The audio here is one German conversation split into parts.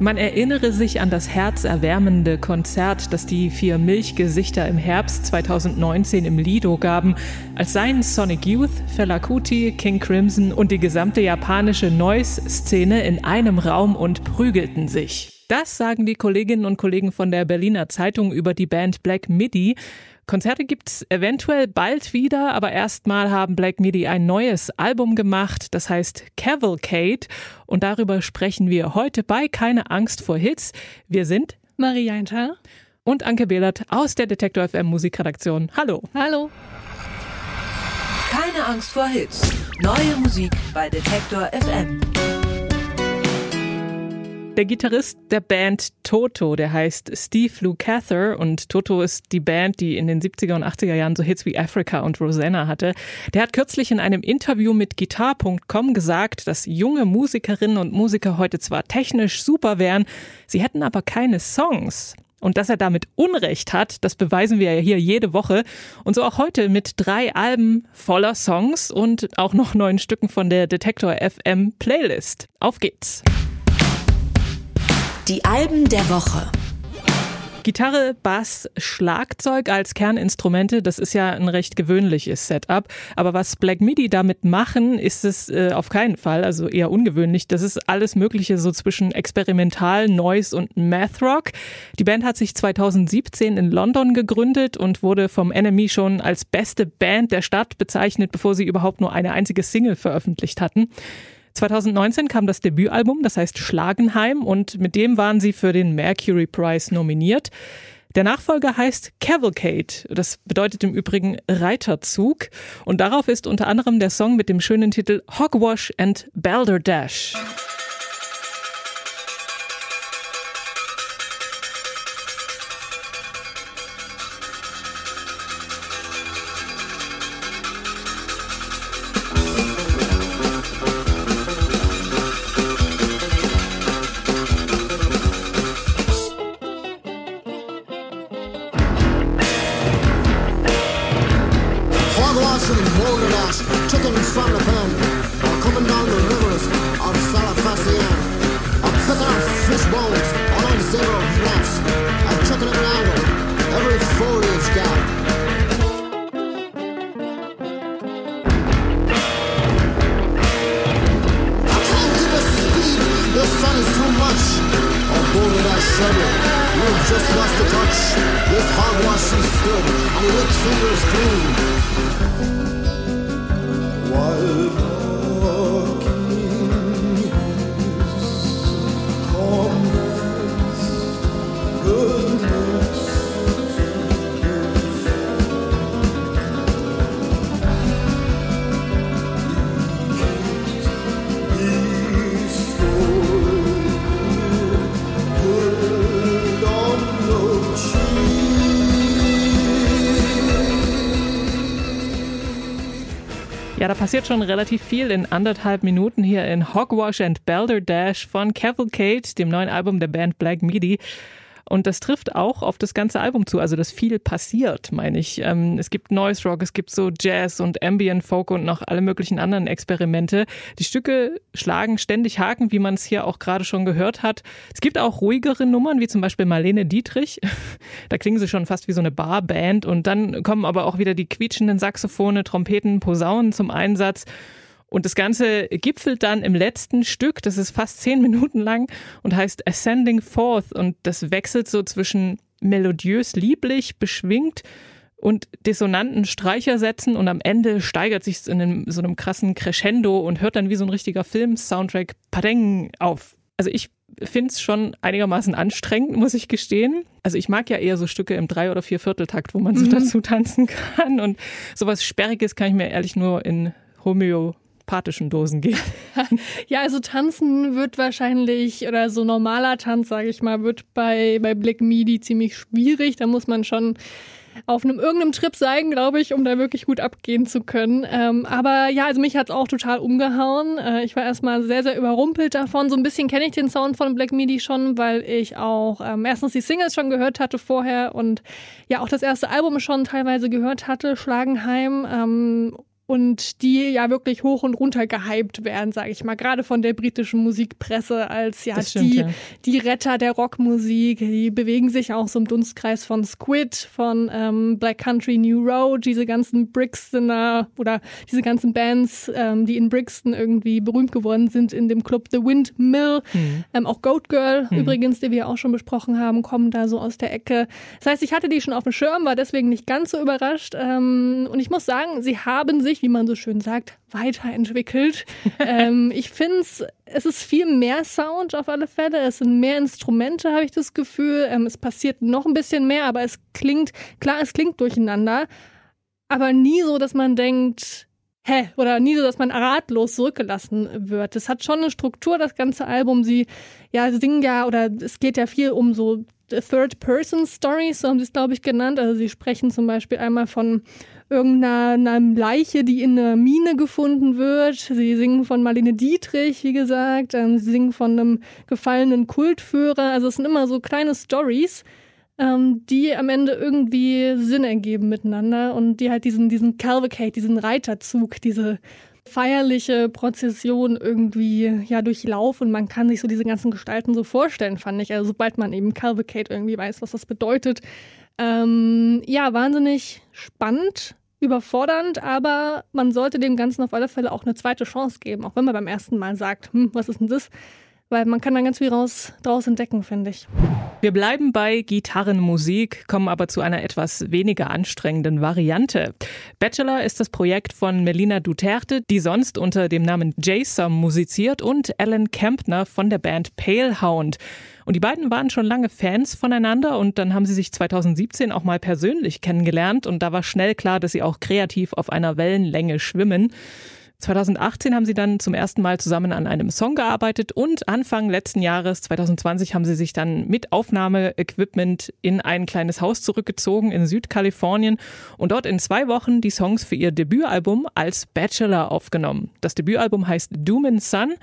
Man erinnere sich an das herzerwärmende Konzert, das die vier Milchgesichter im Herbst 2019 im Lido gaben, als seien Sonic Youth, Fela Kuti, King Crimson und die gesamte japanische Noise-Szene in einem Raum und prügelten sich. Das sagen die Kolleginnen und Kollegen von der Berliner Zeitung über die Band Black Midi. Konzerte gibt's eventuell bald wieder, aber erstmal haben Black Midi ein neues Album gemacht, das heißt Cavalcade und darüber sprechen wir heute bei Keine Angst vor Hits. Wir sind Maria Eintal und Anke Behlert aus der Detektor FM Musikredaktion. Hallo. Hallo. Keine Angst vor Hits. Neue Musik bei Detektor FM. Der Gitarrist der Band Toto, der heißt Steve Lukather und Toto ist die Band, die in den 70er und 80er Jahren so Hits wie Africa und Rosanna hatte. Der hat kürzlich in einem Interview mit Guitar.com gesagt, dass junge Musikerinnen und Musiker heute zwar technisch super wären, sie hätten aber keine Songs. Und dass er damit Unrecht hat, das beweisen wir ja hier jede Woche. Und so auch heute mit drei Alben voller Songs und auch noch neun Stücken von der Detektor FM Playlist. Auf geht's! Die Alben der Woche. Gitarre, Bass, Schlagzeug als Kerninstrumente, das ist ja ein recht gewöhnliches Setup. Aber was Black Midi damit machen, ist es äh, auf keinen Fall, also eher ungewöhnlich. Das ist alles Mögliche so zwischen Experimental, Noise und Math Rock. Die Band hat sich 2017 in London gegründet und wurde vom NME schon als beste Band der Stadt bezeichnet, bevor sie überhaupt nur eine einzige Single veröffentlicht hatten. 2019 kam das Debütalbum, das heißt Schlagenheim, und mit dem waren sie für den Mercury Prize nominiert. Der Nachfolger heißt Cavalcade. Das bedeutet im Übrigen Reiterzug. Und darauf ist unter anderem der Song mit dem schönen Titel Hogwash and Balderdash. Da passiert schon relativ viel in anderthalb Minuten hier in Hogwash and Balderdash von Cavalcade, dem neuen Album der Band Black Midi. Und das trifft auch auf das ganze Album zu, also dass viel passiert, meine ich. Ähm, es gibt Noise Rock, es gibt so Jazz und Ambient Folk und noch alle möglichen anderen Experimente. Die Stücke schlagen ständig Haken, wie man es hier auch gerade schon gehört hat. Es gibt auch ruhigere Nummern, wie zum Beispiel Marlene Dietrich. Da klingen sie schon fast wie so eine Barband und dann kommen aber auch wieder die quietschenden Saxophone, Trompeten, Posaunen zum Einsatz. Und das Ganze gipfelt dann im letzten Stück, das ist fast zehn Minuten lang und heißt Ascending Forth. Und das wechselt so zwischen melodiös lieblich, beschwingt und dissonanten Streichersätzen und am Ende steigert sich in einem, so einem krassen Crescendo und hört dann wie so ein richtiger Film-Soundtrack Padeng auf. Also ich finde es schon einigermaßen anstrengend, muss ich gestehen. Also ich mag ja eher so Stücke im Drei- oder Viervierteltakt, wo man so mhm. dazu tanzen kann. Und sowas Sperriges kann ich mir ehrlich nur in Homeo sympathischen Dosen geht. ja, also tanzen wird wahrscheinlich, oder so normaler Tanz, sage ich mal, wird bei, bei Black Midi ziemlich schwierig. Da muss man schon auf einem irgendeinem Trip sein, glaube ich, um da wirklich gut abgehen zu können. Ähm, aber ja, also mich hat es auch total umgehauen. Äh, ich war erstmal sehr, sehr überrumpelt davon. So ein bisschen kenne ich den Sound von Black Midi schon, weil ich auch ähm, erstens die Singles schon gehört hatte vorher und ja auch das erste Album schon teilweise gehört hatte, Schlagenheim. Ähm, und die ja wirklich hoch und runter gehypt werden, sage ich mal, gerade von der britischen Musikpresse als ja stimmt, die, ja. die Retter der Rockmusik. Die bewegen sich auch so im Dunstkreis von Squid, von ähm, Black Country New Road, diese ganzen Brixtoner oder diese ganzen Bands, ähm, die in Brixton irgendwie berühmt geworden sind in dem Club The Windmill. Ähm, auch Goat Girl übrigens, die wir auch schon besprochen haben, kommen da so aus der Ecke. Das heißt, ich hatte die schon auf dem Schirm, war deswegen nicht ganz so überrascht. Ähm, und ich muss sagen, sie haben sich, wie man so schön sagt, weiterentwickelt. ähm, ich finde es, es ist viel mehr Sound auf alle Fälle. Es sind mehr Instrumente, habe ich das Gefühl. Ähm, es passiert noch ein bisschen mehr, aber es klingt, klar, es klingt durcheinander, aber nie so, dass man denkt, hä, oder nie so, dass man ratlos zurückgelassen wird. Es hat schon eine Struktur, das ganze Album. Sie, ja, singen ja, oder es geht ja viel um so Third-Person-Stories, so haben sie es, glaube ich, genannt. Also sie sprechen zum Beispiel einmal von irgendeiner einer Leiche, die in einer Mine gefunden wird. Sie singen von Marlene Dietrich, wie gesagt. Ähm, sie singen von einem gefallenen Kultführer. Also es sind immer so kleine Stories, ähm, die am Ende irgendwie Sinn ergeben miteinander und die halt diesen, diesen Cavalcade, diesen Reiterzug, diese feierliche Prozession irgendwie ja durchlaufen und man kann sich so diese ganzen Gestalten so vorstellen, fand ich. Also sobald man eben Cavalcade irgendwie weiß, was das bedeutet. Ähm, ja, wahnsinnig spannend, überfordernd, aber man sollte dem Ganzen auf alle Fälle auch eine zweite Chance geben, auch wenn man beim ersten Mal sagt, hm, was ist denn das? Weil man kann dann ganz viel raus, draus entdecken, finde ich. Wir bleiben bei Gitarrenmusik, kommen aber zu einer etwas weniger anstrengenden Variante. Bachelor ist das Projekt von Melina Duterte, die sonst unter dem Namen Jason musiziert, und Alan Kempner von der Band Palehound. Und die beiden waren schon lange Fans voneinander und dann haben sie sich 2017 auch mal persönlich kennengelernt und da war schnell klar, dass sie auch kreativ auf einer Wellenlänge schwimmen. 2018 haben sie dann zum ersten Mal zusammen an einem Song gearbeitet und Anfang letzten Jahres, 2020, haben sie sich dann mit Aufnahmeequipment in ein kleines Haus zurückgezogen in Südkalifornien und dort in zwei Wochen die Songs für ihr Debütalbum als Bachelor aufgenommen. Das Debütalbum heißt Doom and Sun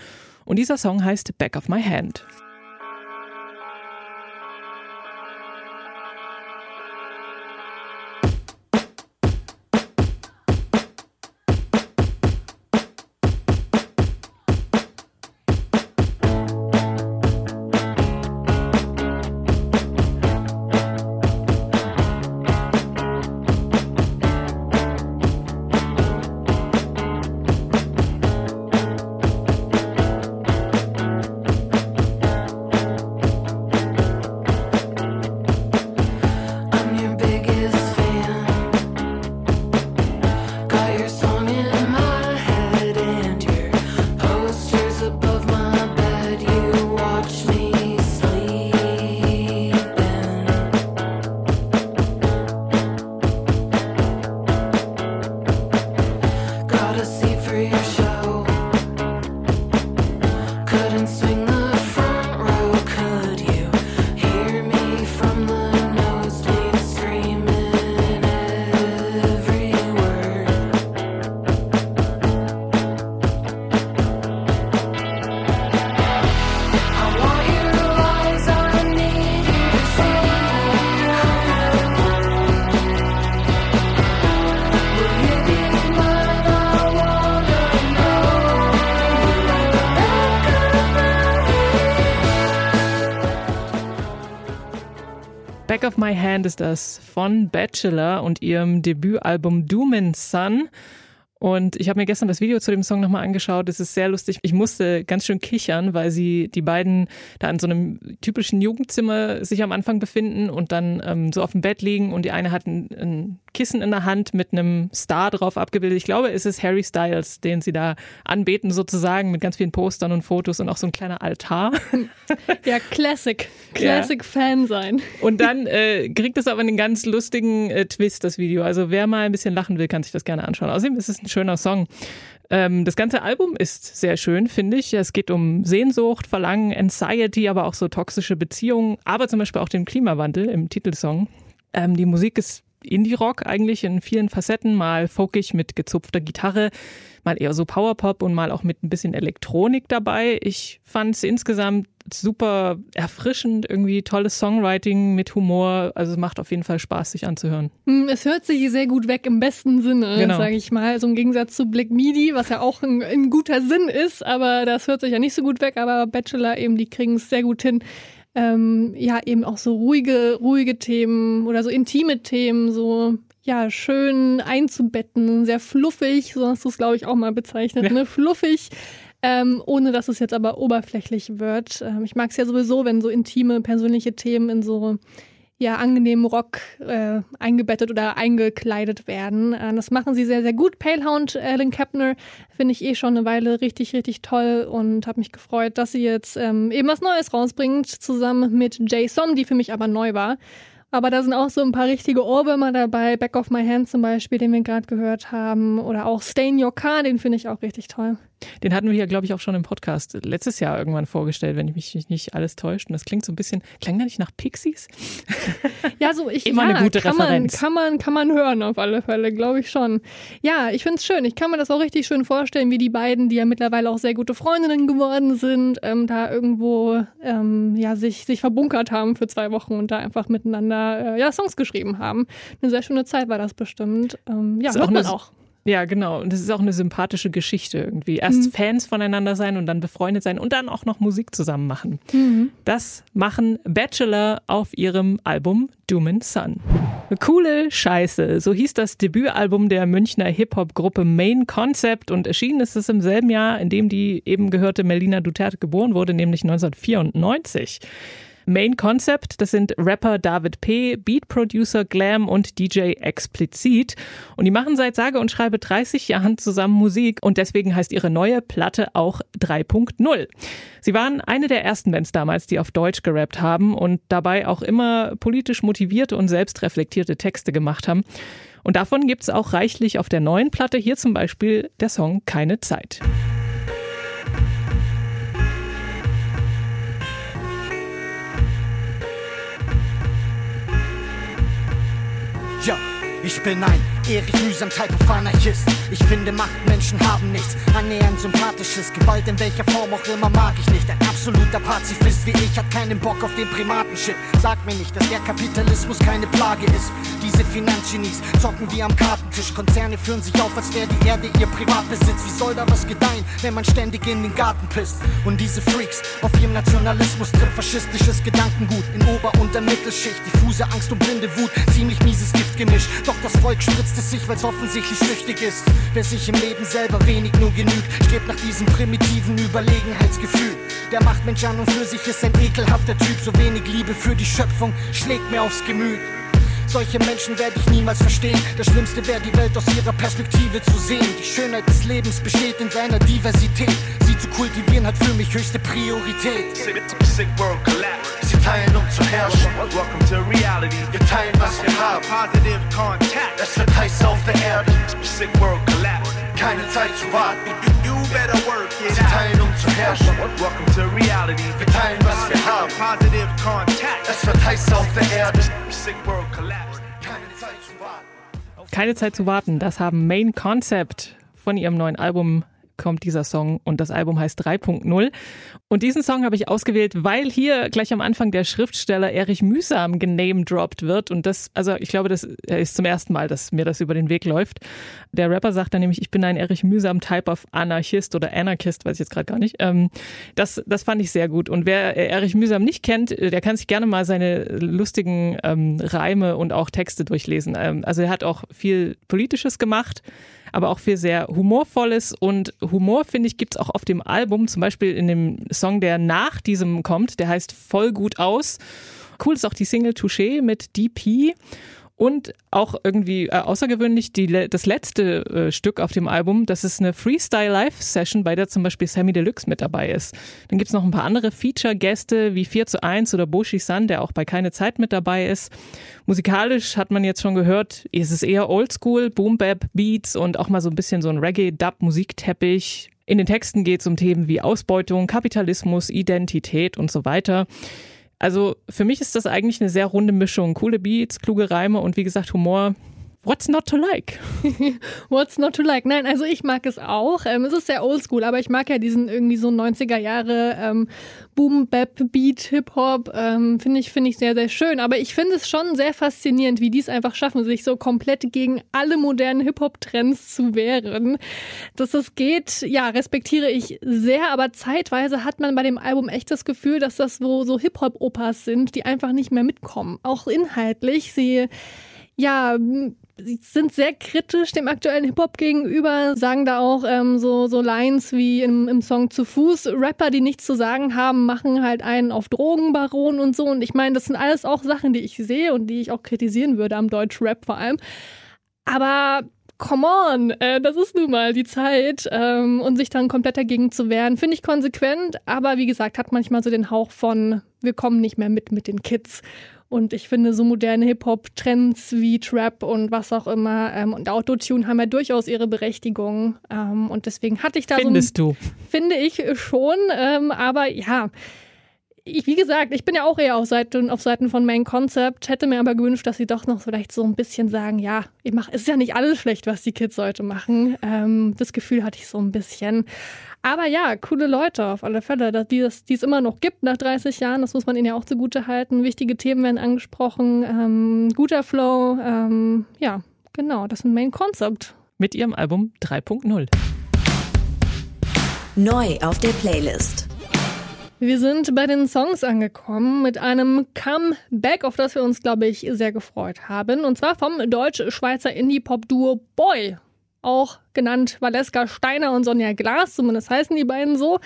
und dieser Song heißt Back of My Hand. Of My Hand ist das von Bachelor und ihrem Debütalbum Doom and Sun. Und ich habe mir gestern das Video zu dem Song nochmal angeschaut. Es ist sehr lustig. Ich musste ganz schön kichern, weil sie die beiden da in so einem typischen Jugendzimmer sich am Anfang befinden und dann ähm, so auf dem Bett liegen und die eine hat ein, ein Kissen in der Hand mit einem Star drauf abgebildet. Ich glaube, es ist Harry Styles, den sie da anbeten sozusagen mit ganz vielen Postern und Fotos und auch so ein kleiner Altar. Ja, Classic. Classic-Fan sein. Und dann äh, kriegt es aber einen ganz lustigen äh, Twist, das Video. Also wer mal ein bisschen lachen will, kann sich das gerne anschauen. Außerdem ist es ein schöner Song. Ähm, das ganze Album ist sehr schön, finde ich. Es geht um Sehnsucht, Verlangen, Anxiety, aber auch so toxische Beziehungen, aber zum Beispiel auch den Klimawandel im Titelsong. Ähm, die Musik ist Indie-Rock eigentlich in vielen Facetten, mal folkig mit gezupfter Gitarre, mal eher so Powerpop und mal auch mit ein bisschen Elektronik dabei. Ich fand es insgesamt super erfrischend, irgendwie tolles Songwriting mit Humor. Also es macht auf jeden Fall Spaß, sich anzuhören. Hm, Es hört sich sehr gut weg im besten Sinne, Genau. sage ich mal. Also im Gegensatz zu Black Midi, was ja auch ein, ein guter Sinn ist, aber das hört sich ja nicht so gut weg. Aber Bachelor eben, die kriegen es sehr gut hin. Ähm, ja, eben auch so ruhige, ruhige Themen oder so intime Themen, so ja, schön einzubetten, sehr fluffig, so hast du es, glaube ich, auch mal bezeichnet, Ja. ne? Fluffig. Ähm, ohne dass es jetzt aber oberflächlich wird. Ähm, ich mag es ja sowieso, wenn so intime, persönliche Themen in so ja, angenehmen Rock äh, eingebettet oder eingekleidet werden. Äh, das machen sie sehr, sehr gut. Palehound, Alan Kepner, finde ich eh schon eine Weile richtig, richtig toll und habe mich gefreut, dass sie jetzt ähm, eben was Neues rausbringt, zusammen mit Jason, die für mich aber neu war. Aber da sind auch so ein paar richtige Ohrwürmer dabei. Back of My Hand zum Beispiel, den wir gerade gehört haben. Oder auch Stay in Your Car, den finde ich auch richtig toll. Den hatten wir ja, glaube ich, auch schon im Podcast letztes Jahr irgendwann vorgestellt, wenn ich mich nicht alles täuscht. Und das klingt so ein bisschen, klang da nicht nach Pixies? Ja, so ich Immer ja, eine gute kann man, Referenz. kann man kann man hören auf alle Fälle, glaube ich schon. Ja, ich finde es schön. Ich kann mir das auch richtig schön vorstellen, wie die beiden, die ja mittlerweile auch sehr gute Freundinnen geworden sind, ähm, da irgendwo ähm, ja sich sich verbunkert haben für zwei Wochen und da einfach miteinander äh, ja Songs geschrieben haben. Eine sehr schöne Zeit war das bestimmt. Ähm, ja, Ist hört auch man eine- auch. Ja, genau. Und das ist auch eine sympathische Geschichte irgendwie. Erst Mhm. Fans voneinander sein und dann befreundet sein und dann auch noch Musik zusammen machen. Mhm. Das machen Bachelor auf ihrem Album Doom and Sun. Coole Scheiße, so hieß das Debütalbum der Münchner Hip-Hop-Gruppe Main Concept und erschienen ist es im selben Jahr, in dem die eben gehörte Melina Duterte geboren wurde, nämlich 1994. Main Concept, das sind Rapper David P., Beat Producer Glam und DJ Explizit. Und die machen seit sage und schreibe 30 Jahren zusammen Musik und deswegen heißt ihre neue Platte auch 3.0. Sie waren eine der ersten Bands damals, die auf Deutsch gerappt haben und dabei auch immer politisch motivierte und selbstreflektierte Texte gemacht haben. Und davon gibt's auch reichlich auf der neuen Platte. Hier zum Beispiel der Song Keine Zeit. Ja, ich bin ein Erich mühsam Type of Anarchist. Ich finde, Machtmenschen haben nichts annähernd sympathisches. Gewalt in welcher Form auch immer mag ich nicht. Ein absoluter Pazifist wie ich hat keinen Bock auf den Primatenshit. Sag mir nicht, dass der Kapitalismus keine Plage ist. Diese Finanzgenies zocken wie am Kartentisch. Konzerne führen sich auf, als wäre die Erde ihr Privatbesitz. Wie soll da was gedeihen, wenn man ständig in den Garten pisst? Und diese Freaks auf ihrem Nationalismus trifft faschistisches Gedankengut in Ober- und der Mittelschicht. Diffuse Angst und blinde Wut, ziemlich mieses Giftgemisch. Doch das Volk spritzt es sich, weil es offensichtlich süchtig ist. Wer sich im Leben selber wenig nur genügt, strebt nach diesem primitiven Überlegenheitsgefühl. Der Machtmensch an und für sich ist ein ekelhafter Typ. So wenig Liebe für die Schöpfung schlägt mir aufs Gemüt. Solche Menschen werde ich niemals verstehen. Das Schlimmste wäre, die Welt aus ihrer Perspektive zu sehen. Die Schönheit des Lebens besteht in seiner Diversität. Sie zu kultivieren hat für mich höchste Priorität. Sick, sick world collapse. Sie teilen, um zu herrschen. Welcome to reality. Wir teilen, was wir haben. Positive contact. Es wird heiß auf der Erde. Sick world collapse. Keine Zeit zu warten. You, better work it Sie teilen, um zu herrschen. Welcome to reality. Wir teilen, was wir haben. Positive contact. Es wird heiß auf der Erde. Sick world collapse. Keine Zeit zu warten. Keine Zeit zu warten, das haben Main Concept von ihrem neuen Album kommt dieser Song und das Album heißt 3.0. Und diesen Song habe ich ausgewählt, weil hier gleich am Anfang der Schriftsteller Erich Mühsam genamedroppt wird. Und das, also ich glaube, das ist zum ersten Mal, dass mir das über den Weg läuft. Der Rapper sagt dann nämlich, ich bin ein Erich Mühsam Type of Anarchist oder Anarchist, weiß ich jetzt gerade gar nicht. Ähm, das, das fand ich sehr gut. Und wer Erich Mühsam nicht kennt, der kann sich gerne mal seine lustigen ähm, Reime und auch Texte durchlesen. Ähm, also er hat auch viel Politisches gemacht aber auch viel sehr Humorvolles. Und Humor, finde ich, gibt's auch auf dem Album, zum Beispiel in dem Song, der nach diesem kommt, der heißt Voll gut aus. Cool ist auch die Single Touché mit DP. Und auch irgendwie äh, außergewöhnlich die, das letzte äh, Stück auf dem Album, das ist eine Freestyle-Live-Session, bei der zum Beispiel Sammy Deluxe mit dabei ist. Dann gibt's noch ein paar andere Feature-Gäste wie 4 zu 1 oder Boshi San, der auch bei Keine Zeit mit dabei ist. Musikalisch hat man jetzt schon gehört, ist es eher Oldschool, Boom-Bap-Beats und auch mal so ein bisschen so ein Reggae-Dub-Musikteppich. In den Texten geht es um Themen wie Ausbeutung, Kapitalismus, Identität und so weiter. Also für mich ist das eigentlich eine sehr runde Mischung. Coole Beats, kluge Reime und wie gesagt Humor. What's not to like? What's not to like? Nein, also ich mag es auch. Ähm, es ist sehr oldschool, aber ich mag ja diesen irgendwie so 90er Jahre ähm, Boom, Bap, Beat, Hip-Hop. Ähm, finde ich, finde ich sehr, sehr schön. Aber ich finde es schon sehr faszinierend, wie die es einfach schaffen, sich so komplett gegen alle modernen Hip-Hop-Trends zu wehren. Dass das geht, ja, respektiere ich sehr, aber zeitweise hat man bei dem Album echt das Gefühl, dass das so, so Hip-Hop-Opas sind, die einfach nicht mehr mitkommen. Auch inhaltlich. Sie ja, sind sehr kritisch dem aktuellen Hip-Hop gegenüber, sagen da auch ähm, so, so Lines wie im, im Song Zu Fuß, Rapper, die nichts zu sagen haben, machen halt einen auf Drogenbaron und so. Und ich meine, das sind alles auch Sachen, die ich sehe und die ich auch kritisieren würde am Deutsch-Rap vor allem. Aber come on, äh, das ist nun mal die Zeit ähm, und sich dann komplett dagegen zu wehren, finde ich konsequent, aber wie gesagt, hat manchmal so den Hauch von, wir kommen nicht mehr mit mit den Kids. Und ich finde, so moderne Hip-Hop-Trends wie Trap und was auch immer ähm, und Autotune haben ja durchaus ihre Berechtigung. Ähm, und deswegen hatte ich da Findest so. du? Finde ich schon. Ähm, aber ja, ich, wie gesagt, ich bin ja auch eher auf Seiten, auf Seiten von Main Concept, hätte mir aber gewünscht, dass sie doch noch vielleicht so ein bisschen sagen, ja, ich mach, es ist ja nicht alles schlecht, was die Kids heute machen. Ähm, das Gefühl hatte ich so ein bisschen. Aber ja, coole Leute auf alle Fälle, dass die, es, die es immer noch gibt nach 30 Jahren, das muss man ihnen ja auch zugute halten. Wichtige Themen werden angesprochen, ähm, guter Flow, ähm, ja, genau, das ist ein Main Concept. Mit ihrem Album 3.0. Neu auf der Playlist. Wir sind bei den Songs angekommen mit einem Comeback, auf das wir uns, glaube ich, sehr gefreut haben. Und zwar vom deutsch-schweizer Indie-Pop-Duo Boy. Auch genannt Valeska Steiner und Sonja Glas, zumindest heißen die beiden so.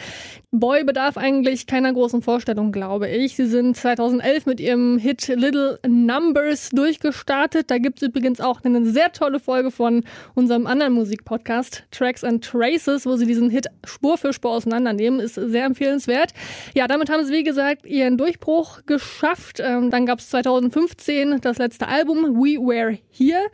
Boy bedarf eigentlich keiner großen Vorstellung, glaube ich. Sie sind 2011 mit ihrem Hit Little Numbers durchgestartet. Da gibt es übrigens auch eine sehr tolle Folge von unserem anderen Musikpodcast, Tracks and Traces, wo sie diesen Hit Spur für Spur auseinandernehmen. Ist sehr empfehlenswert. Ja, damit haben sie, wie gesagt, ihren Durchbruch geschafft. Ähm, dann gab es 2015 das letzte Album, We Were Here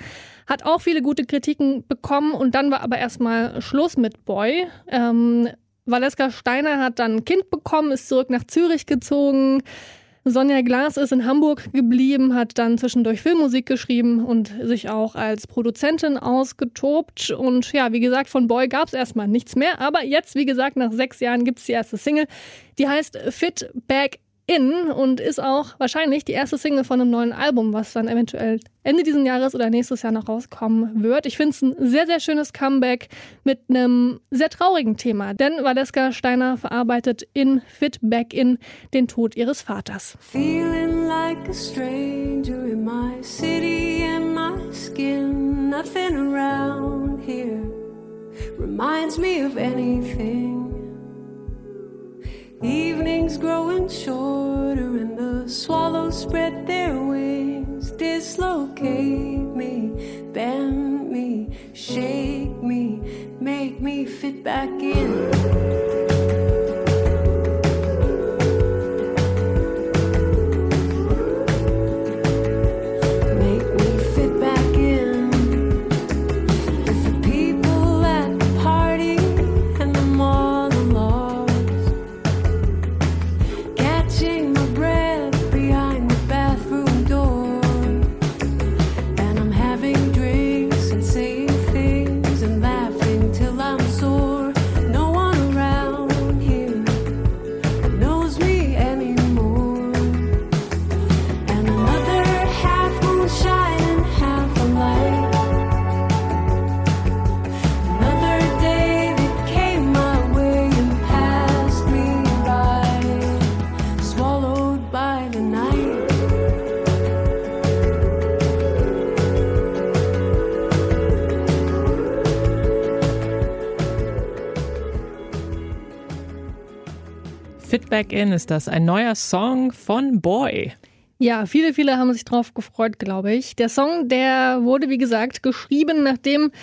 hat auch viele gute Kritiken bekommen und dann war aber erstmal Schluss mit Boy. Ähm, Valeska Steiner hat dann ein Kind bekommen, ist zurück nach Zürich gezogen. Sonja Glas ist in Hamburg geblieben, hat dann zwischendurch Filmmusik geschrieben und sich auch als Produzentin ausgetobt. Und ja, wie gesagt, von Boy gab es erstmal nichts mehr. Aber jetzt, wie gesagt, nach sechs Jahren gibt es die erste Single. Die heißt Fit Back in und ist auch wahrscheinlich die erste Single von einem neuen Album, was dann eventuell Ende dieses Jahres oder nächstes Jahr noch rauskommen wird. Ich finde es ein sehr, sehr schönes Comeback mit einem sehr traurigen Thema, denn Valeska Steiner verarbeitet in Fit Back in den Tod ihres Vaters. Feeling like a stranger in my city and my skin. Nothing around here reminds me of anything. Evenings growing shorter and the swallows spread their wings. Dislocate me, bend me, shake me, make me fit back in. Fit Back In ist das, ein neuer Song von Boy. Ja, viele, viele haben sich drauf gefreut, glaube ich. Der Song, der wurde, wie gesagt, geschrieben, nachdem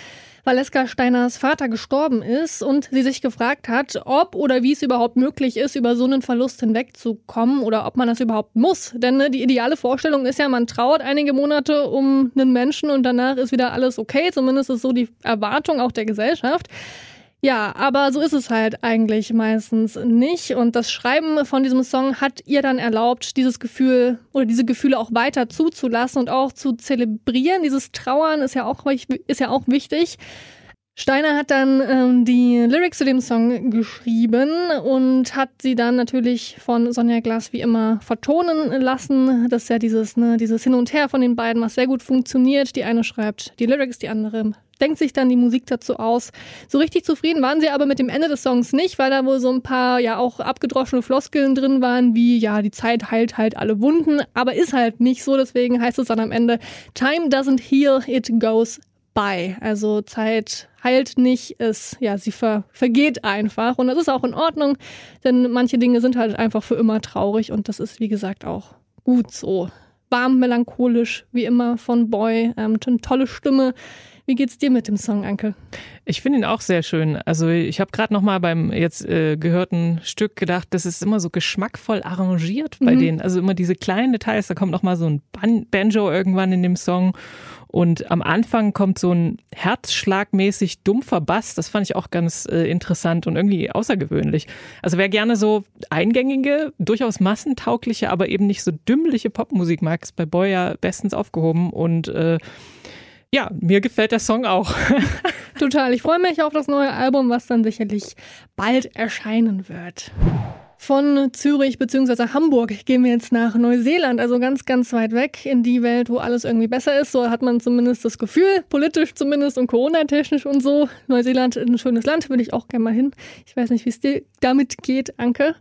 Valeska Steiners Vater gestorben ist und sie sich gefragt hat, ob oder wie es überhaupt möglich ist, über so einen Verlust hinwegzukommen oder ob man das überhaupt muss. Denn ne, die ideale Vorstellung ist ja, man trauert einige Monate um einen Menschen und danach ist wieder alles okay. Zumindest ist so die Erwartung auch der Gesellschaft. Ja, aber so ist es halt eigentlich meistens nicht. Und das Schreiben von diesem Song hat ihr dann erlaubt, dieses Gefühl oder diese Gefühle auch weiter zuzulassen und auch zu zelebrieren. Dieses Trauern ist ja auch, ist ja auch wichtig. Steiner hat dann ähm, die Lyrics zu dem Song geschrieben und hat sie dann natürlich von Sonja Glass wie immer vertonen lassen. Das ist ja dieses, ne, dieses Hin und Her von den beiden, was sehr gut funktioniert. Die eine schreibt die Lyrics, die andere denkt sich dann die Musik dazu aus. So richtig zufrieden waren sie aber mit dem Ende des Songs nicht, weil da wohl so ein paar ja auch abgedroschene Floskeln drin waren, wie ja, die Zeit heilt halt alle Wunden, aber ist halt nicht so, deswegen heißt es dann am Ende Time doesn't heal, it goes by. Also Zeit heilt nicht, es ja, sie ver vergeht einfach und das ist auch in Ordnung, denn manche Dinge sind halt einfach für immer traurig und das ist wie gesagt auch gut so. Warm, melancholisch, wie immer von Boy, ähm, eine tolle Stimme. Wie geht's dir mit dem Song, Anke? Ich finde ihn auch sehr schön. Also ich habe gerade noch mal beim jetzt äh, gehörten Stück gedacht, das ist immer so geschmackvoll arrangiert bei Mhm. denen. Also immer diese kleinen Details. Da kommt noch mal so ein Ban Banjo irgendwann in dem Song und am Anfang kommt so ein herzschlagmäßig dumpfer Bass. Das fand ich auch ganz äh, interessant und irgendwie außergewöhnlich. Also wer gerne so eingängige, durchaus massentaugliche, aber eben nicht so dümmliche Popmusik mag, ist bei Boy ja bestens aufgehoben und äh, ja, mir gefällt der Song auch. Total. Ich freue mich auf das neue Album, was dann sicherlich bald erscheinen wird. Von Zürich bzw. Hamburg gehen wir jetzt nach Neuseeland, also ganz, ganz weit weg in die Welt, wo alles irgendwie besser ist. So hat man zumindest das Gefühl, politisch zumindest und Corona-technisch und so. Neuseeland ist ein schönes Land, würde ich auch gerne mal hin. Ich weiß nicht, wie es dir damit geht, Anke.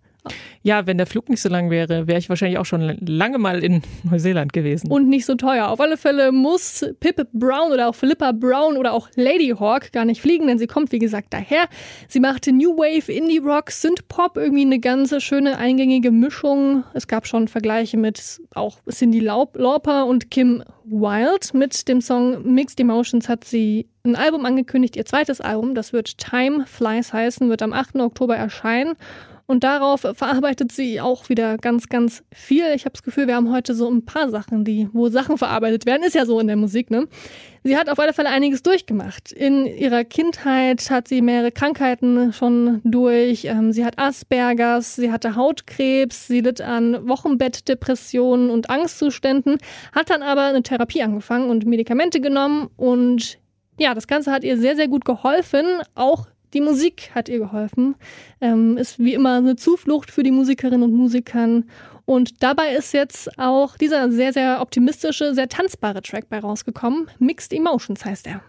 Ja, wenn der Flug nicht so lang wäre, wäre ich wahrscheinlich auch schon lange mal in Neuseeland gewesen. Und nicht so teuer. Auf alle Fälle muss Pip Brown oder auch Philippa Brown oder auch Lady Hawk gar nicht fliegen, denn sie kommt, wie gesagt, daher. Sie machte New Wave, Indie Rock, Synth-Pop, irgendwie eine ganze schöne eingängige Mischung. Es gab schon Vergleiche mit auch Cindy Lauper und Kim Wilde. Mit dem Song Mixed Emotions hat sie ein Album angekündigt, ihr zweites Album. Das wird Time Flies heißen, wird am 8. Oktober erscheinen. Und darauf verarbeitet sie auch wieder ganz, ganz viel. Ich habe das Gefühl, wir haben heute so ein paar Sachen, die, wo Sachen verarbeitet werden. Ist ja so in der Musik, ne? Sie hat auf alle Fälle einiges durchgemacht. In ihrer Kindheit hat sie mehrere Krankheiten schon durch. Ähm, sie hat Aspergers, sie hatte Hautkrebs, sie litt an Wochenbettdepressionen und Angstzuständen, hat dann aber eine Therapie angefangen und Medikamente genommen und ja, das Ganze hat ihr sehr, sehr gut geholfen. Auch die Musik hat ihr geholfen. Ähm, ist wie immer eine Zuflucht für die Musikerinnen und Musikern. Und dabei ist jetzt auch dieser sehr, sehr optimistische, sehr tanzbare Track bei rausgekommen. Mixed Emotions heißt er.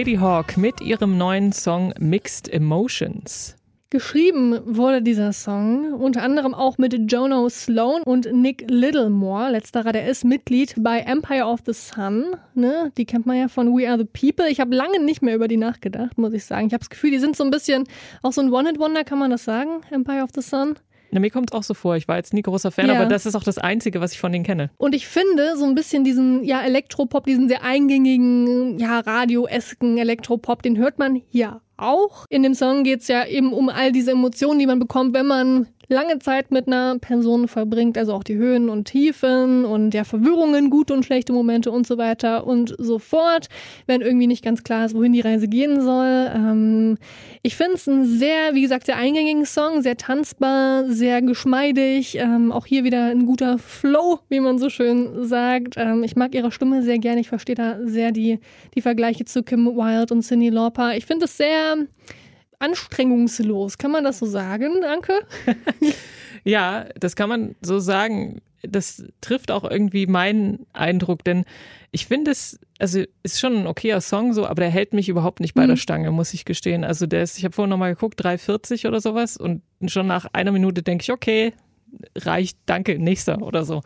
Lady Hawk mit ihrem neuen Song Mixed Emotions. Geschrieben wurde dieser Song unter anderem auch mit Jono Sloan und Nick Littlemore. Letzterer, der ist Mitglied bei Empire of the Sun. Ne? Die kennt man ja von We Are the People. Ich habe lange nicht mehr über die nachgedacht, muss ich sagen. Ich habe das Gefühl, die sind so ein bisschen auch so ein One-Hit-Wonder, kann man das sagen? Empire of the Sun. Na, mir kommt es auch so vor. Ich war jetzt nie großer Fan, Ja. aber das ist auch das Einzige, was ich von denen kenne. Und ich finde so ein bisschen diesen ja Elektropop, diesen sehr eingängigen, ja radioesken Elektropop, den hört man hier auch. In dem Song geht's ja eben um all diese Emotionen, die man bekommt, wenn man lange Zeit mit einer Person verbringt, also auch die Höhen und Tiefen und ja, Verwirrungen, gute und schlechte Momente und so weiter und so fort, wenn irgendwie nicht ganz klar ist, wohin die Reise gehen soll. Ähm, ich finde es ein sehr, wie gesagt, sehr eingängigen Song, sehr tanzbar, sehr geschmeidig, ähm, auch hier wieder ein guter Flow, wie man so schön sagt. Ähm, ich mag ihre Stimme sehr gerne, ich verstehe da sehr die, die Vergleiche zu Kim Wilde und Cyndi Lauper. Ich finde es sehr anstrengungslos. Kann man das so sagen, Danke? Ja, das kann man so sagen. Das trifft auch irgendwie meinen Eindruck, denn ich finde es, also ist schon ein okayer Song so, aber der hält mich überhaupt nicht bei der Stange, muss ich gestehen. Also der ist, ich habe vorhin nochmal geguckt, 3,40 oder sowas und schon nach einer Minute denke ich, okay, reicht, danke, nächster oder so.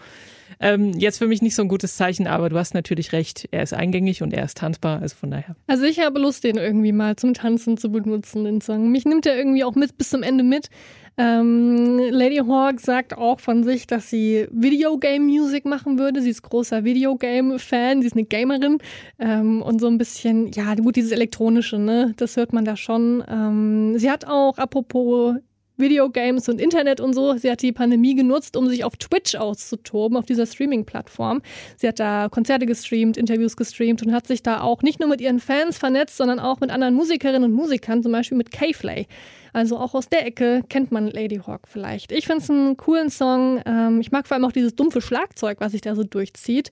Ähm, jetzt für mich nicht so ein gutes Zeichen, aber du hast natürlich recht, er ist eingängig und er ist tanzbar, also von daher. Also ich habe Lust, den irgendwie mal zum Tanzen zu benutzen, den Song. Mich nimmt er irgendwie auch mit bis zum Ende mit. Ähm, Lady Hawk sagt auch von sich, dass sie Videogame-Music machen würde. Sie ist großer Videogame-Fan, sie ist eine Gamerin ähm, und so ein bisschen, ja gut, dieses Elektronische, ne, das hört man da schon. Ähm, sie hat auch, apropos Videogames und Internet und so. Sie hat die Pandemie genutzt, um sich auf Twitch auszutoben, auf dieser Streaming-Plattform. Sie hat da Konzerte gestreamt, Interviews gestreamt und hat sich da auch nicht nur mit ihren Fans vernetzt, sondern auch mit anderen Musikerinnen und Musikern, zum Beispiel mit K-Flay. Also auch aus der Ecke kennt man Lady Hawk vielleicht. Ich finde es einen coolen Song. Ähm, ich mag vor allem auch dieses dumpfe Schlagzeug, was sich da so durchzieht.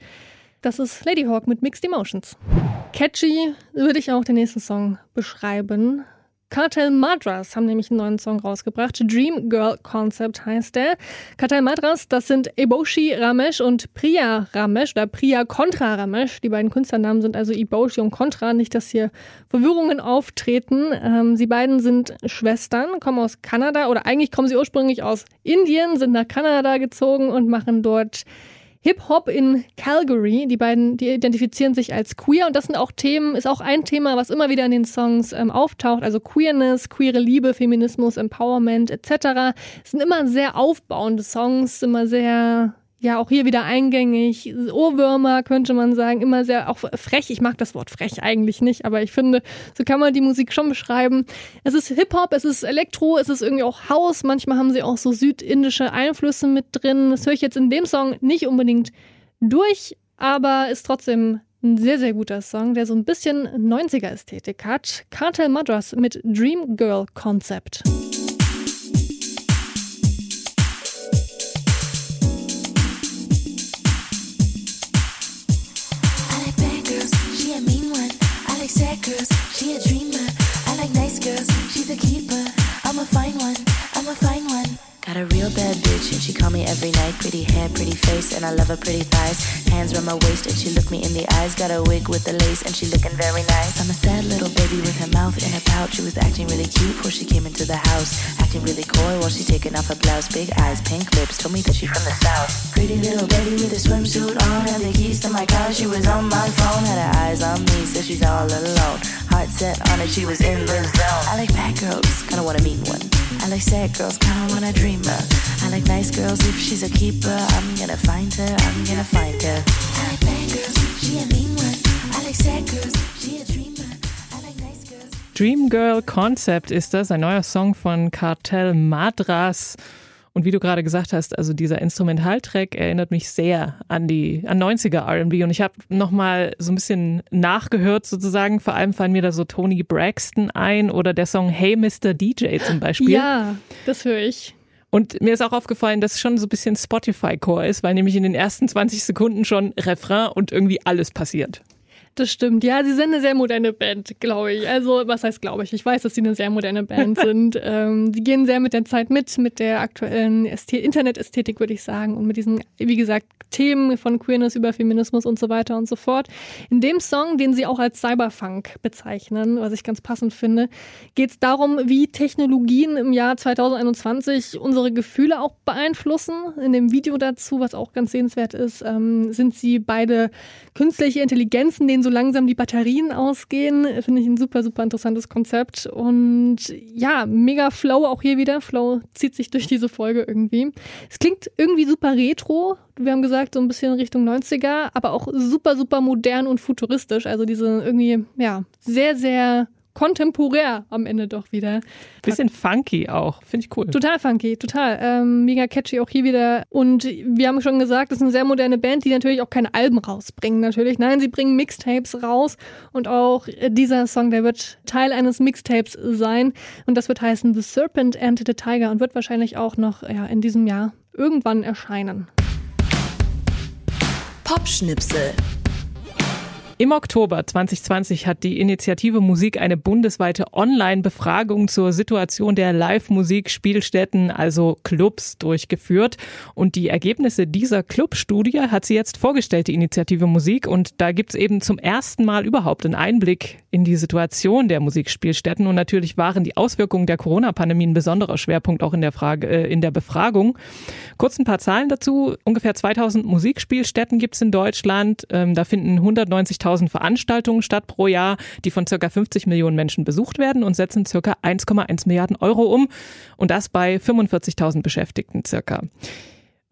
Das ist Lady Hawk mit Mixed Emotions. Catchy würde ich auch den nächsten Song beschreiben. Cartel Madras haben nämlich einen neuen Song rausgebracht. Dream Girl Concept heißt der. Cartel Madras, das sind Eboshi Ramesh und Priya Ramesh oder Priya Contra Ramesh. Die beiden Künstlernamen sind also Eboshi und Contra. Nicht, dass hier Verwirrungen auftreten. Ähm, sie beiden sind Schwestern, kommen aus Kanada oder eigentlich kommen sie ursprünglich aus Indien, sind nach Kanada gezogen und machen dort Hip-Hop in Calgary. Die beiden, die identifizieren sich als queer und das sind auch Themen, ist auch ein Thema, was immer wieder in den Songs ähm, auftaucht. Also Queerness, queere Liebe, Feminismus, Empowerment etc. Es sind immer sehr aufbauende Songs, immer sehr ja, auch hier wieder eingängig, Ohrwürmer könnte man sagen, immer sehr auch frech. Ich mag das Wort frech eigentlich nicht, aber ich finde, so kann man die Musik schon beschreiben. Es ist Hip-Hop, es ist Elektro, es ist irgendwie auch House. Manchmal haben sie auch so südindische Einflüsse mit drin. Das höre ich jetzt in dem Song nicht unbedingt durch, aber ist trotzdem ein sehr, sehr guter Song, der so ein bisschen 90er-Ästhetik hat. Cartel Madras mit Dream Girl Concept. Like sad girls, she a dreamer. I like nice girls, she's a keeper. I'm a fine one, Got a real bad bitch and she call me every night. Pretty hair, pretty face, and I love her pretty thighs. Hands around my waist and she look me in the eyes. Got a wig with the lace and she looking very nice. I'm a sad little baby with her mouth in her pouch. She was acting really cute before she came into the house. Acting really coy while she taking off her blouse. Big eyes, pink lips, told me that she from the south. Pretty little baby with a swimsuit on and the keys to my car. She was on my phone, had her eyes on me, said she's all alone. Heart set on it, she was in the zone. I like bad girls, kinda wanna meet one. I like sad girls, kinda wanna dream her. I like nice girls, if she's a keeper, I'm gonna find her, I'm gonna find her. I like bad girls, she a mean one. I like sad girls, she a dreamer. I like nice girls. Dream Girl Concept ist das, ein neuer Song von Cartel Madras. Und wie du gerade gesagt hast, also dieser Instrumentaltrack erinnert mich sehr an die an 90er R&B und ich habe noch mal so ein bisschen nachgehört sozusagen. Vor allem fallen mir da so Tony Braxton ein oder der Song Hey Mr. DJ zum Beispiel. Ja, das höre ich. Und mir ist auch aufgefallen, dass es schon so ein bisschen Spotify-Core ist, weil nämlich in den ersten 20 Sekunden schon Refrain und irgendwie alles passiert. Das stimmt. Ja, sie sind eine sehr moderne Band, glaube ich. Also, was heißt glaube ich? Ich weiß, dass sie eine sehr moderne Band sind. ähm, die gehen sehr mit der Zeit mit, mit der aktuellen Ästhe Internetästhetik, würde ich sagen. Und mit diesen, wie gesagt, Themen von Queerness über Feminismus und so weiter und so fort. In dem Song, den sie auch als Cyberfunk bezeichnen, was ich ganz passend finde, geht es darum, wie Technologien im Jahr 2021 unsere Gefühle auch beeinflussen. In dem Video dazu, was auch ganz sehenswert ist, ähm, sind sie beide künstliche Intelligenzen, denen so langsam die Batterien ausgehen. Finde ich ein super, super interessantes Konzept. Und ja, mega Flow auch hier wieder. Flow zieht sich durch diese Folge irgendwie. Es klingt irgendwie super retro. Wir haben gesagt, so ein bisschen Richtung 90er, aber auch super, super modern und futuristisch. Also diese irgendwie, ja, sehr, sehr kontemporär am Ende doch wieder. Bisschen funky auch. Finde ich cool. Total funky, total. Ähm, mega catchy auch hier wieder. Und wir haben schon gesagt, das ist eine sehr moderne Band, die natürlich auch keine Alben rausbringen, natürlich. Nein, sie bringen Mixtapes raus. Und auch dieser Song, der wird Teil eines Mixtapes sein. Und das wird heißen The Serpent and the Tiger und wird wahrscheinlich auch noch ja, in diesem Jahr irgendwann erscheinen. Popschnipsel. Im Oktober 2020 hat die Initiative Musik eine bundesweite Online-Befragung zur Situation der Live-Musik-Spielstätten, also Clubs, durchgeführt. Und die Ergebnisse dieser Clubstudie hat sie jetzt vorgestellt, die Initiative Musik. Und da gibt's eben zum ersten Mal überhaupt einen Einblick in die Situation der Musikspielstätten. Und natürlich waren die Auswirkungen der Corona-Pandemie ein besonderer Schwerpunkt auch in der, Frage, äh, in der Befragung. Kurz ein paar Zahlen dazu. Ungefähr 2000 Musikspielstätten gibt's in Deutschland. Ähm, da finden 190.000 Veranstaltungen statt pro Jahr, die von circa 50 Millionen Menschen besucht werden und setzen circa 1,1 Milliarden Euro um. Und das bei 45.000 Beschäftigten circa.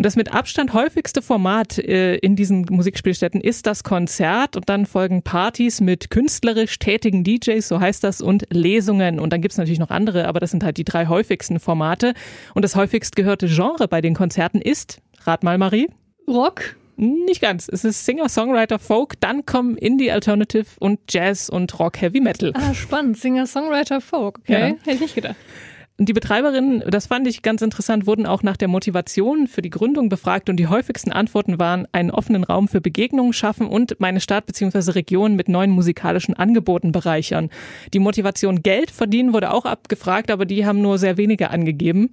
Und das mit Abstand häufigste Format äh, in diesen Musikspielstätten ist das Konzert und dann folgen Partys mit künstlerisch tätigen DJs, so heißt das, und Lesungen. Und dann gibt's natürlich noch andere, aber das sind halt die drei häufigsten Formate. Und das häufigst gehörte Genre bei den Konzerten ist, rat mal Marie, Rock, nicht ganz. Es ist Singer, Songwriter, Folk, dann kommen Indie, Alternative und Jazz und Rock, Heavy Metal. ah, spannend. Singer, Songwriter, Folk. Okay, Ja. hätte ich nicht gedacht. Und die Betreiberinnen, das fand ich ganz interessant, wurden auch nach der Motivation für die Gründung befragt und die häufigsten Antworten waren einen offenen Raum für Begegnungen schaffen und meine Stadt bzw. Region mit neuen musikalischen Angeboten bereichern. Die Motivation Geld verdienen wurde auch abgefragt, aber die haben nur sehr wenige angegeben.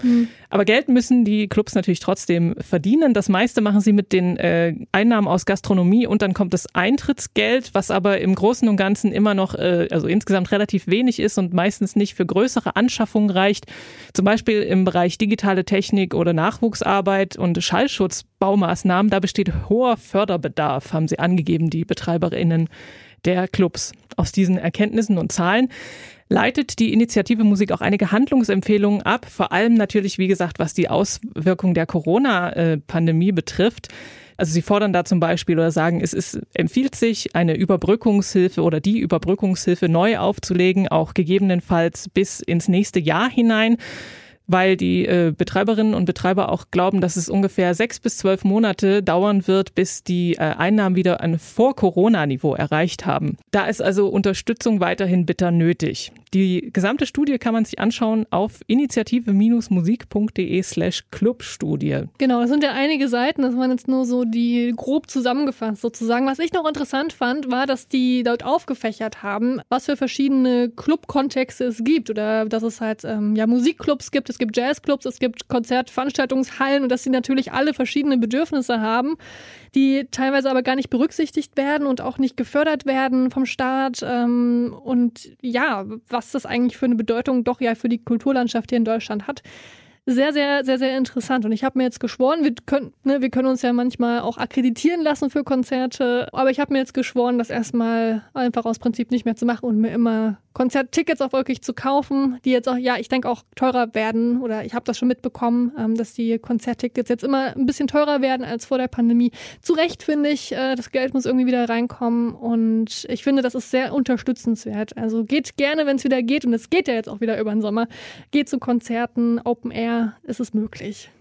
Aber Geld müssen die Clubs natürlich trotzdem verdienen. Das meiste machen sie mit den äh, Einnahmen aus Gastronomie und dann kommt das Eintrittsgeld, was aber im Großen und Ganzen immer noch, äh, also insgesamt relativ wenig ist und meistens nicht für größere Anschaffungen reicht. Zum Beispiel im Bereich digitale Technik oder Nachwuchsarbeit und Schallschutzbaumaßnahmen, da besteht hoher Förderbedarf, haben sie angegeben, die BetreiberInnen der Clubs. Aus diesen Erkenntnissen und Zahlen leitet die Initiative Musik auch einige Handlungsempfehlungen ab, vor allem natürlich, wie gesagt, was die Auswirkungen der Corona-Pandemie betrifft. Also sie fordern da zum Beispiel oder sagen, es ist, empfiehlt sich, eine Überbrückungshilfe oder die Überbrückungshilfe neu aufzulegen, auch gegebenenfalls bis ins nächste Jahr hinein weil die äh, Betreiberinnen und Betreiber auch glauben, dass es ungefähr sechs bis zwölf Monate dauern wird, bis die äh, Einnahmen wieder ein Vor-Corona-Niveau erreicht haben. Da ist also Unterstützung weiterhin bitter nötig. Die gesamte Studie kann man sich anschauen auf initiative-musik.de slash Clubstudie. Genau, das sind ja einige Seiten, das waren jetzt nur so die grob zusammengefasst sozusagen. Was ich noch interessant fand, war, dass die dort aufgefächert haben, was für verschiedene Clubkontexte es gibt oder dass es halt ähm, ja Musikclubs gibt, es gibt Jazzclubs, es gibt Konzertveranstaltungshallen und dass sie natürlich alle verschiedene Bedürfnisse haben, die teilweise aber gar nicht berücksichtigt werden und auch nicht gefördert werden vom Staat. Ähm, und ja, was das eigentlich für eine Bedeutung doch ja für die Kulturlandschaft hier in Deutschland hat sehr, sehr, sehr, sehr interessant. Und ich habe mir jetzt geschworen, wir können, ne, wir können uns ja manchmal auch akkreditieren lassen für Konzerte, aber ich habe mir jetzt geschworen, das erstmal einfach aus Prinzip nicht mehr zu machen und mir immer Konzerttickets auch wirklich zu kaufen, die jetzt auch, ja, ich denke auch teurer werden oder ich habe das schon mitbekommen, ähm, dass die Konzerttickets jetzt immer ein bisschen teurer werden als vor der Pandemie. Zu Recht finde ich, äh, das Geld muss irgendwie wieder reinkommen und ich finde, das ist sehr unterstützenswert. Also geht gerne, wenn es wieder geht und es geht ja jetzt auch wieder über den Sommer, geht zu Konzerten, Open Air, ist es möglich.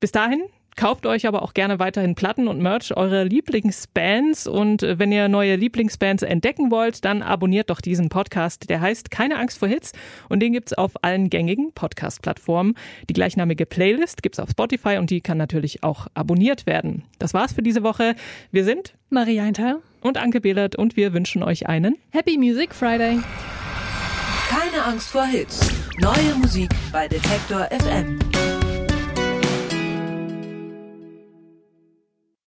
Bis dahin Kauft euch aber auch gerne weiterhin Platten und Merch eurer Lieblingsbands. Und äh, wenn ihr neue Lieblingsbands entdecken wollt, dann abonniert doch diesen Podcast. Der heißt Keine Angst vor Hits und den gibt's auf allen gängigen Podcast-Plattformen. Die gleichnamige Playlist gibt's auf Spotify und die kann natürlich auch abonniert werden. Das war's für diese Woche. Wir sind Marie Eintal, und Anke Behlert und wir wünschen euch einen Happy Music Friday. Keine Angst vor Hits. Neue Musik bei Detektor FM.